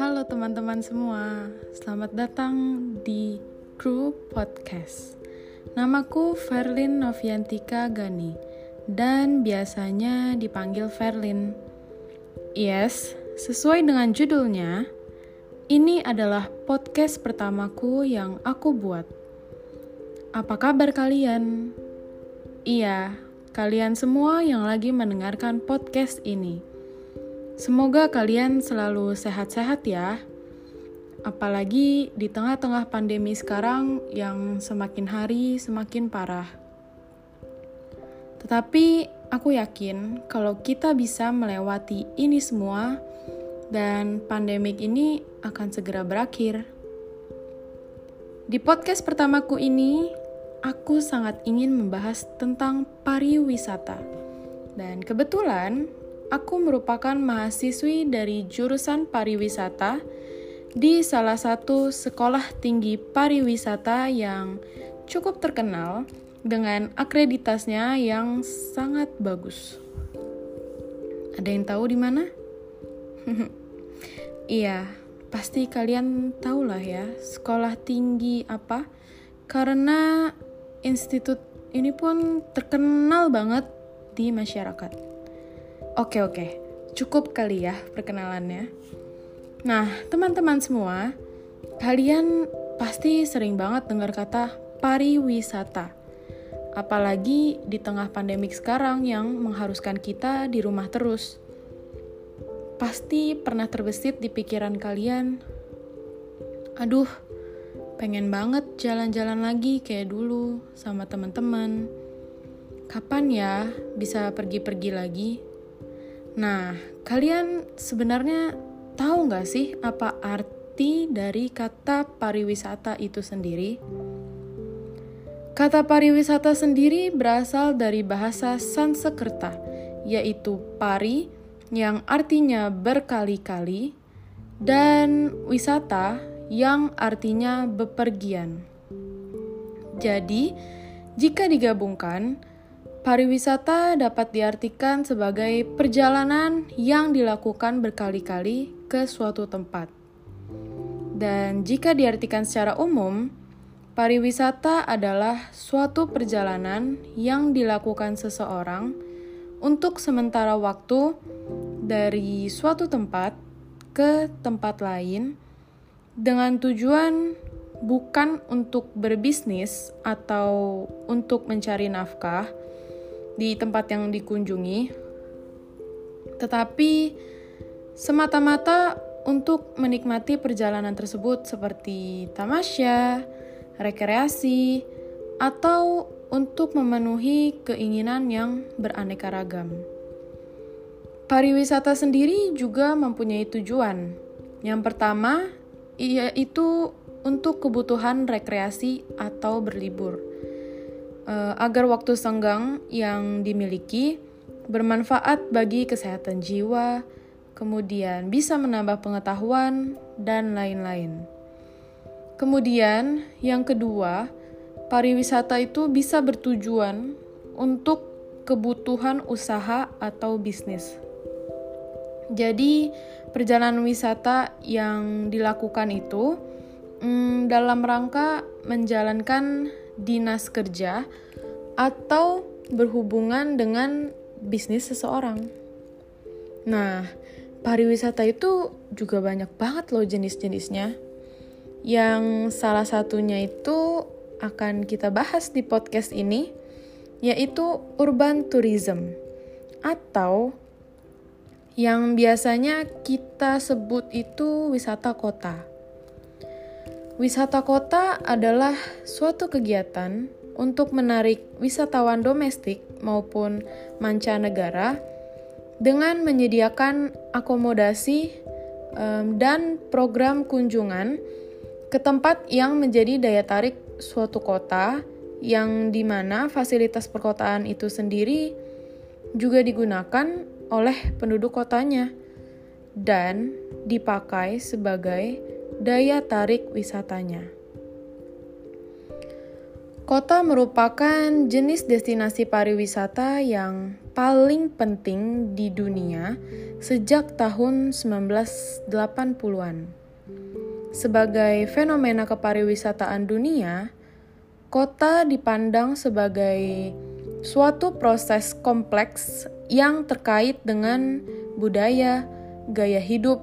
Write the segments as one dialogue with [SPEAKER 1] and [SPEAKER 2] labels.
[SPEAKER 1] Halo teman-teman semua, selamat datang di Crew Podcast. Namaku Verlin Noviantika Gani dan biasanya dipanggil Verlin. Yes, sesuai dengan judulnya, ini adalah podcast pertamaku yang aku buat. Apa kabar kalian? Iya, kalian semua yang lagi mendengarkan podcast ini. Semoga kalian selalu sehat-sehat ya. Apalagi di tengah-tengah pandemi sekarang yang semakin hari semakin parah. Tetapi aku yakin kalau kita bisa melewati ini semua dan pandemik ini akan segera berakhir. Di podcast pertamaku ini, aku sangat ingin membahas tentang pariwisata. Dan kebetulan aku merupakan mahasiswi dari jurusan pariwisata di salah satu sekolah tinggi pariwisata yang cukup terkenal dengan akreditasnya yang sangat bagus. Ada yang tahu di mana? iya, pasti kalian tahu lah ya, sekolah tinggi apa? Karena institut ini pun terkenal banget di masyarakat. Oke oke, cukup kali ya perkenalannya. Nah, teman-teman semua, kalian pasti sering banget dengar kata pariwisata. Apalagi di tengah pandemik sekarang yang mengharuskan kita di rumah terus. Pasti pernah terbesit di pikiran kalian, aduh, pengen banget jalan-jalan lagi kayak dulu sama teman-teman. Kapan ya bisa pergi-pergi lagi? Nah, kalian sebenarnya tahu nggak sih apa arti dari kata pariwisata itu sendiri? Kata pariwisata sendiri berasal dari bahasa Sanskerta, yaitu pari yang artinya berkali-kali dan wisata yang artinya bepergian. Jadi, jika digabungkan, Pariwisata dapat diartikan sebagai perjalanan yang dilakukan berkali-kali ke suatu tempat. Dan jika diartikan secara umum, pariwisata adalah suatu perjalanan yang dilakukan seseorang untuk sementara waktu dari suatu tempat ke tempat lain dengan tujuan bukan untuk berbisnis atau untuk mencari nafkah di tempat yang dikunjungi, tetapi semata-mata untuk menikmati perjalanan tersebut seperti tamasya, rekreasi, atau untuk memenuhi keinginan yang beraneka ragam. Pariwisata sendiri juga mempunyai tujuan. Yang pertama, yaitu untuk kebutuhan rekreasi atau berlibur uh, agar waktu senggang yang dimiliki bermanfaat bagi kesehatan jiwa, kemudian bisa menambah pengetahuan, dan lain-lain. Kemudian, yang kedua, pariwisata itu bisa bertujuan untuk kebutuhan usaha atau bisnis. Jadi, perjalanan wisata yang dilakukan itu hmm, dalam rangka menjalankan dinas kerja atau berhubungan dengan bisnis seseorang. Nah, pariwisata itu juga banyak banget loh jenis-jenisnya. Yang salah satunya itu akan kita bahas di podcast ini, yaitu urban tourism atau yang biasanya kita sebut itu wisata kota. Wisata kota adalah suatu kegiatan untuk menarik wisatawan domestik maupun mancanegara dengan menyediakan akomodasi um, dan program kunjungan ke tempat yang menjadi daya tarik suatu kota yang di mana fasilitas perkotaan itu sendiri juga digunakan oleh penduduk kotanya dan dipakai sebagai daya tarik wisatanya. Kota merupakan jenis destinasi pariwisata yang paling penting di dunia sejak tahun 1980-an. Sebagai fenomena kepariwisataan dunia, kota dipandang sebagai suatu proses kompleks yang terkait dengan budaya, gaya hidup,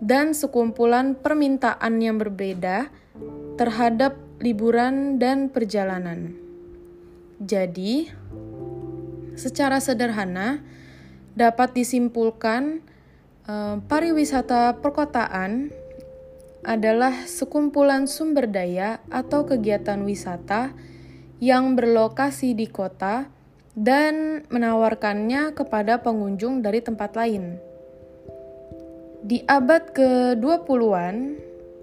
[SPEAKER 1] dan sekumpulan permintaan yang berbeda terhadap liburan dan perjalanan. Jadi, secara sederhana dapat disimpulkan eh, pariwisata perkotaan adalah sekumpulan sumber daya atau kegiatan wisata yang berlokasi di kota dan menawarkannya kepada pengunjung dari tempat lain. Di abad ke-20-an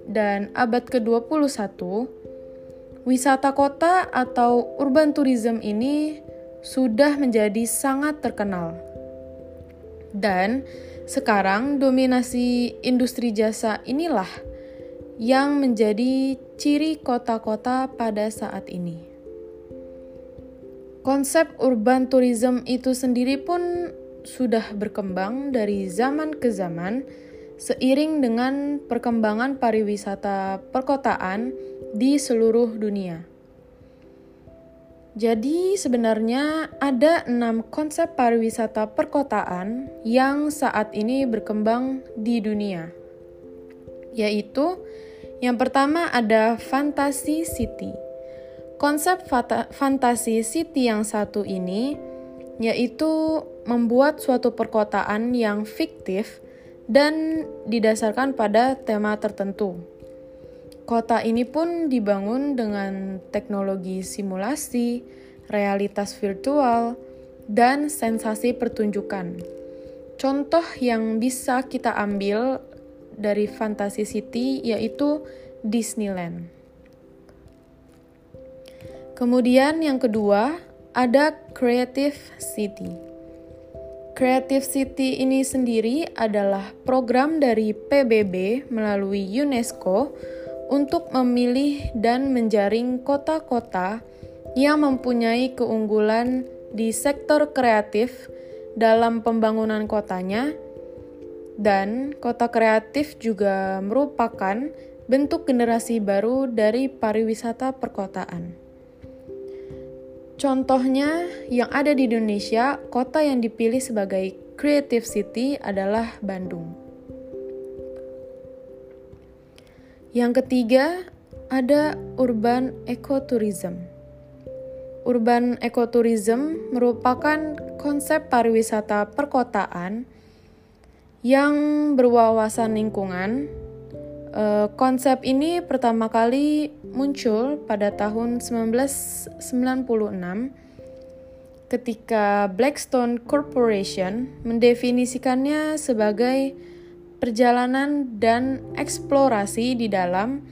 [SPEAKER 1] dan abad ke-21, wisata kota atau urban tourism ini sudah menjadi sangat terkenal. Dan sekarang dominasi industri jasa inilah yang menjadi ciri kota-kota pada saat ini. Konsep urban tourism itu sendiri pun sudah berkembang dari zaman ke zaman seiring dengan perkembangan pariwisata perkotaan di seluruh dunia. Jadi sebenarnya ada enam konsep pariwisata perkotaan yang saat ini berkembang di dunia, yaitu yang pertama ada Fantasy City. Konsep Fantasy City yang satu ini yaitu membuat suatu perkotaan yang fiktif dan didasarkan pada tema tertentu. Kota ini pun dibangun dengan teknologi simulasi, realitas virtual, dan sensasi pertunjukan. Contoh yang bisa kita ambil dari Fantasy City yaitu Disneyland. Kemudian yang kedua ada Creative City. Creative City ini sendiri adalah program dari PBB melalui UNESCO untuk memilih dan menjaring kota-kota yang mempunyai keunggulan di sektor kreatif dalam pembangunan kotanya dan kota kreatif juga merupakan bentuk generasi baru dari pariwisata perkotaan. Contohnya yang ada di Indonesia, kota yang dipilih sebagai Creative City adalah Bandung. Yang ketiga, ada urban ecotourism. Urban ecotourism merupakan konsep pariwisata perkotaan yang berwawasan lingkungan. Uh, konsep ini pertama kali muncul pada tahun 1996 ketika Blackstone Corporation mendefinisikannya sebagai perjalanan dan eksplorasi di dalam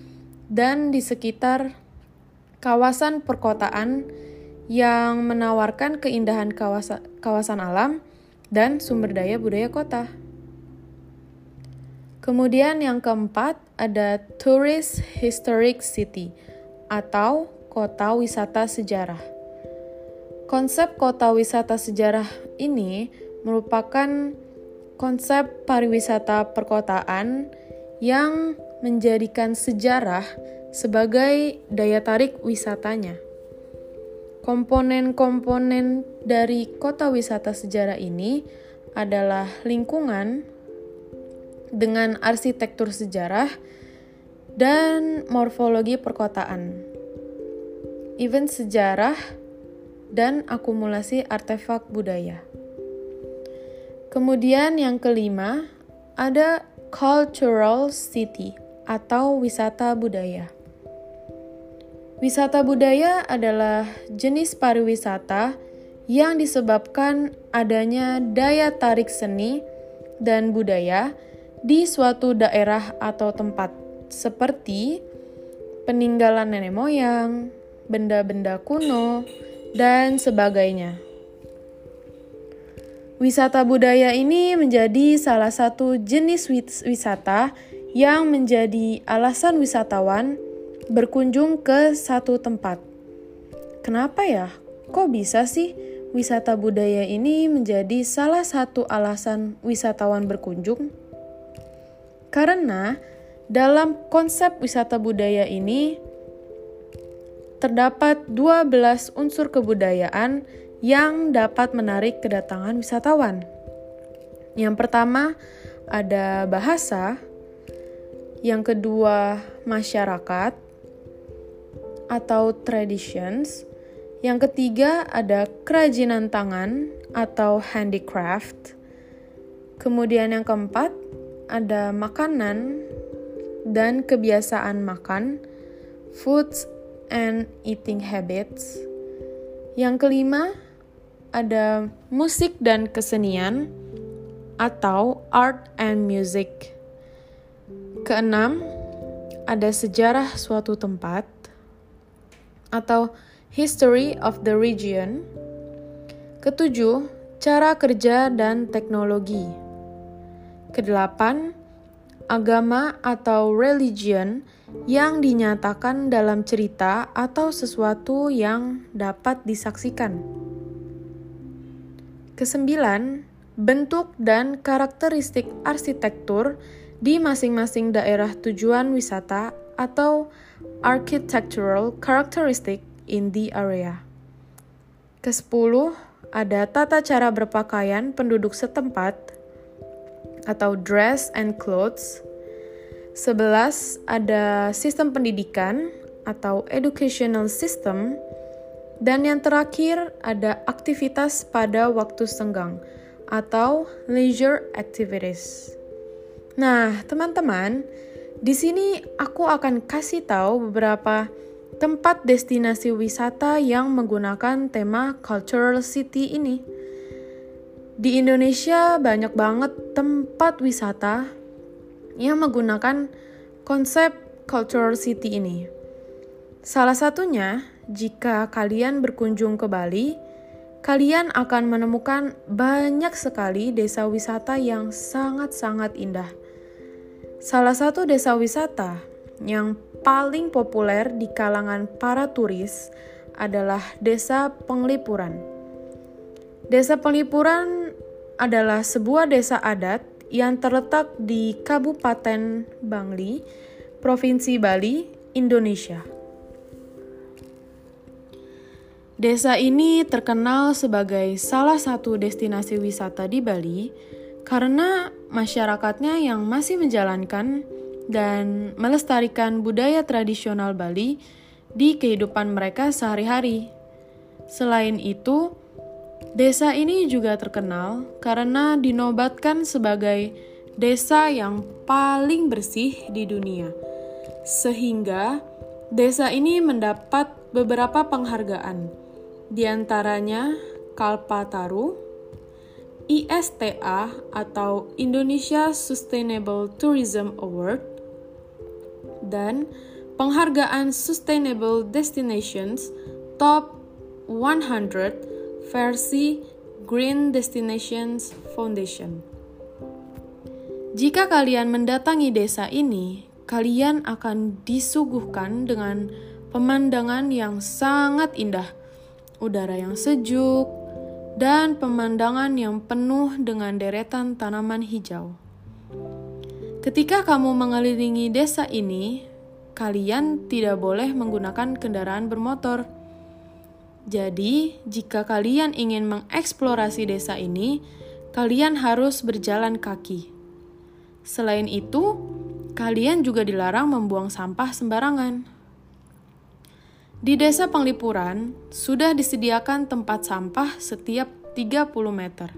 [SPEAKER 1] dan di sekitar kawasan perkotaan yang menawarkan keindahan kawasan, kawasan alam dan sumber daya budaya kota. Kemudian yang keempat ada Tourist Historic City atau kota wisata sejarah. Konsep kota wisata sejarah ini merupakan konsep pariwisata perkotaan yang menjadikan sejarah sebagai daya tarik wisatanya. Komponen-komponen dari kota wisata sejarah ini adalah lingkungan, dengan arsitektur sejarah dan morfologi perkotaan, event sejarah, dan akumulasi artefak budaya. Kemudian yang kelima, ada cultural city atau wisata budaya. Wisata budaya adalah jenis pariwisata yang disebabkan adanya daya tarik seni dan budaya di suatu daerah atau tempat, seperti peninggalan nenek moyang, benda-benda kuno, dan sebagainya. Wisata budaya ini menjadi salah satu jenis wisata yang menjadi alasan wisatawan berkunjung ke satu tempat. Kenapa ya? Kok bisa sih wisata budaya ini menjadi salah satu alasan wisatawan berkunjung? Karena dalam konsep wisata budaya ini terdapat 12 unsur kebudayaan yang dapat menarik kedatangan wisatawan. Yang pertama ada bahasa, yang kedua masyarakat atau traditions, yang ketiga ada kerajinan tangan atau handicraft. Kemudian yang keempat ada makanan dan kebiasaan makan, foods and eating habits. Yang kelima ada musik dan kesenian atau art and music. Keenam, ada sejarah suatu tempat atau History of the Region. Ketujuh, cara kerja dan teknologi. Kedelapan, agama atau religion yang dinyatakan dalam cerita atau sesuatu yang dapat disaksikan. Kesembilan, bentuk dan karakteristik arsitektur di masing-masing daerah tujuan wisata atau architectural characteristic in the area. Kesepuluh, ada tata cara berpakaian penduduk setempat atau dress and clothes. Sebelas, ada sistem pendidikan atau educational system. Dan yang terakhir ada aktivitas pada waktu senggang atau leisure activities. Nah, teman-teman, di sini aku akan kasih tahu beberapa tempat destinasi wisata yang menggunakan tema Cultural City ini. Di Indonesia banyak banget tempat wisata yang menggunakan konsep Cultural City ini. Salah satunya, jika kalian berkunjung ke Bali, kalian akan menemukan banyak sekali desa wisata yang sangat-sangat indah. Salah satu desa wisata yang paling populer di kalangan para turis adalah Desa Penglipuran. Desa Penglipuran adalah sebuah desa adat yang terletak di Kabupaten Bangli, Provinsi Bali, Indonesia. Desa ini terkenal sebagai salah satu destinasi wisata di Bali karena masyarakatnya yang masih menjalankan dan melestarikan budaya tradisional Bali di kehidupan mereka sehari-hari. Selain itu, desa ini juga terkenal karena dinobatkan sebagai desa yang paling bersih di dunia. Sehingga desa ini mendapat beberapa penghargaan, di antaranya Kalpataru, ISTA atau Indonesia Sustainable Tourism Award, dan penghargaan Sustainable Destinations Top 100 versi Green Destinations Foundation. Jika kalian mendatangi desa ini, kalian akan disuguhkan dengan pemandangan yang sangat indah, udara yang sejuk, dan pemandangan yang penuh dengan deretan tanaman hijau. Ketika kamu mengelilingi desa ini, kalian tidak boleh menggunakan kendaraan bermotor. Jadi, jika kalian ingin mengeksplorasi desa ini, kalian harus berjalan kaki. Selain itu, kalian juga dilarang membuang sampah sembarangan. Di desa Penglipuran, sudah disediakan tempat sampah setiap 30 meter.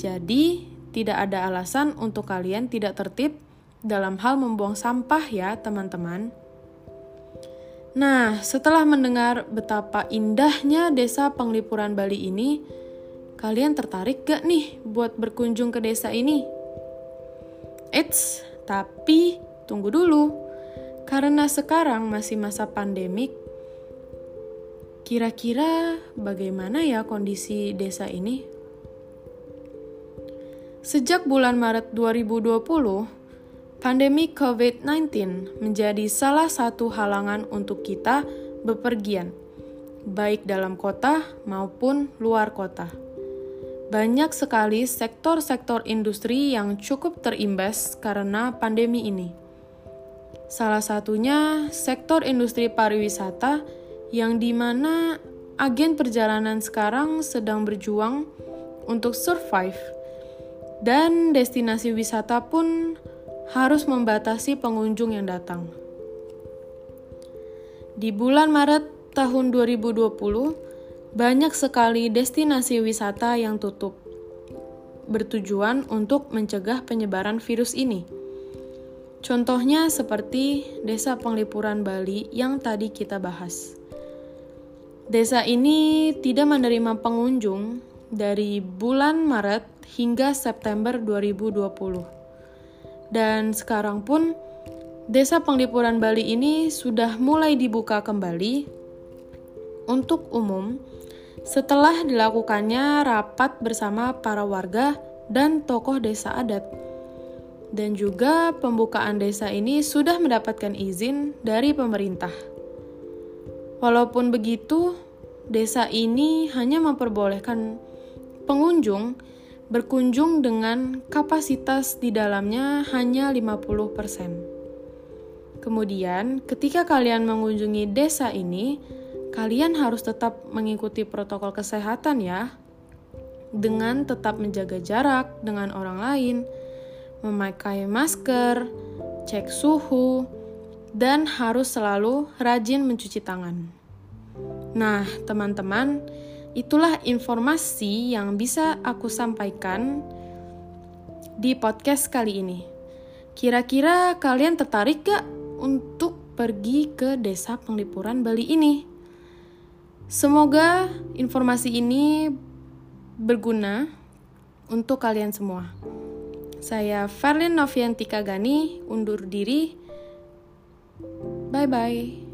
[SPEAKER 1] Jadi, tidak ada alasan untuk kalian tidak tertib dalam hal membuang sampah ya, teman-teman. Nah, setelah mendengar betapa indahnya desa Penglipuran Bali ini, kalian tertarik gak nih buat berkunjung ke desa ini? Eits, tapi tunggu dulu. Karena sekarang masih masa pandemik, kira-kira bagaimana ya kondisi desa ini? Sejak bulan Maret 2020, pandemi COVID-19 menjadi salah satu halangan untuk kita bepergian. baik dalam kota maupun luar kota. Banyak sekali sektor-sektor industri yang cukup terimbas karena pandemi ini. Salah satunya sektor industri pariwisata yang di mana agen perjalanan sekarang sedang berjuang untuk survive dan destinasi wisata pun harus membatasi pengunjung yang datang. Di bulan Maret tahun 2020, banyak sekali destinasi wisata yang tutup, bertujuan untuk mencegah penyebaran virus ini. Contohnya seperti Desa Penglipuran Bali yang tadi kita bahas. Desa ini tidak menerima pengunjung dari bulan Maret hingga September 2020. Dan sekarang pun Desa Penglipuran Bali ini sudah mulai dibuka kembali untuk umum setelah dilakukannya rapat bersama para warga dan tokoh desa adat. Dan juga pembukaan desa ini sudah mendapatkan izin dari pemerintah. Walaupun begitu, desa ini hanya memperbolehkan pengunjung berkunjung dengan kapasitas di dalamnya hanya 50%. Kemudian, ketika kalian mengunjungi desa ini, kalian harus tetap mengikuti protokol kesehatan ya, dengan tetap menjaga jarak dengan orang lain, memakai masker, cek suhu, dan harus selalu rajin mencuci tangan. Nah, teman-teman, itulah informasi yang bisa aku sampaikan di podcast kali ini. Kira-kira kalian tertarik gak untuk pergi ke desa penglipuran Bali ini? Semoga informasi ini berguna untuk kalian semua. Saya Farlin Noviantika Gani, undur diri. Bye bye.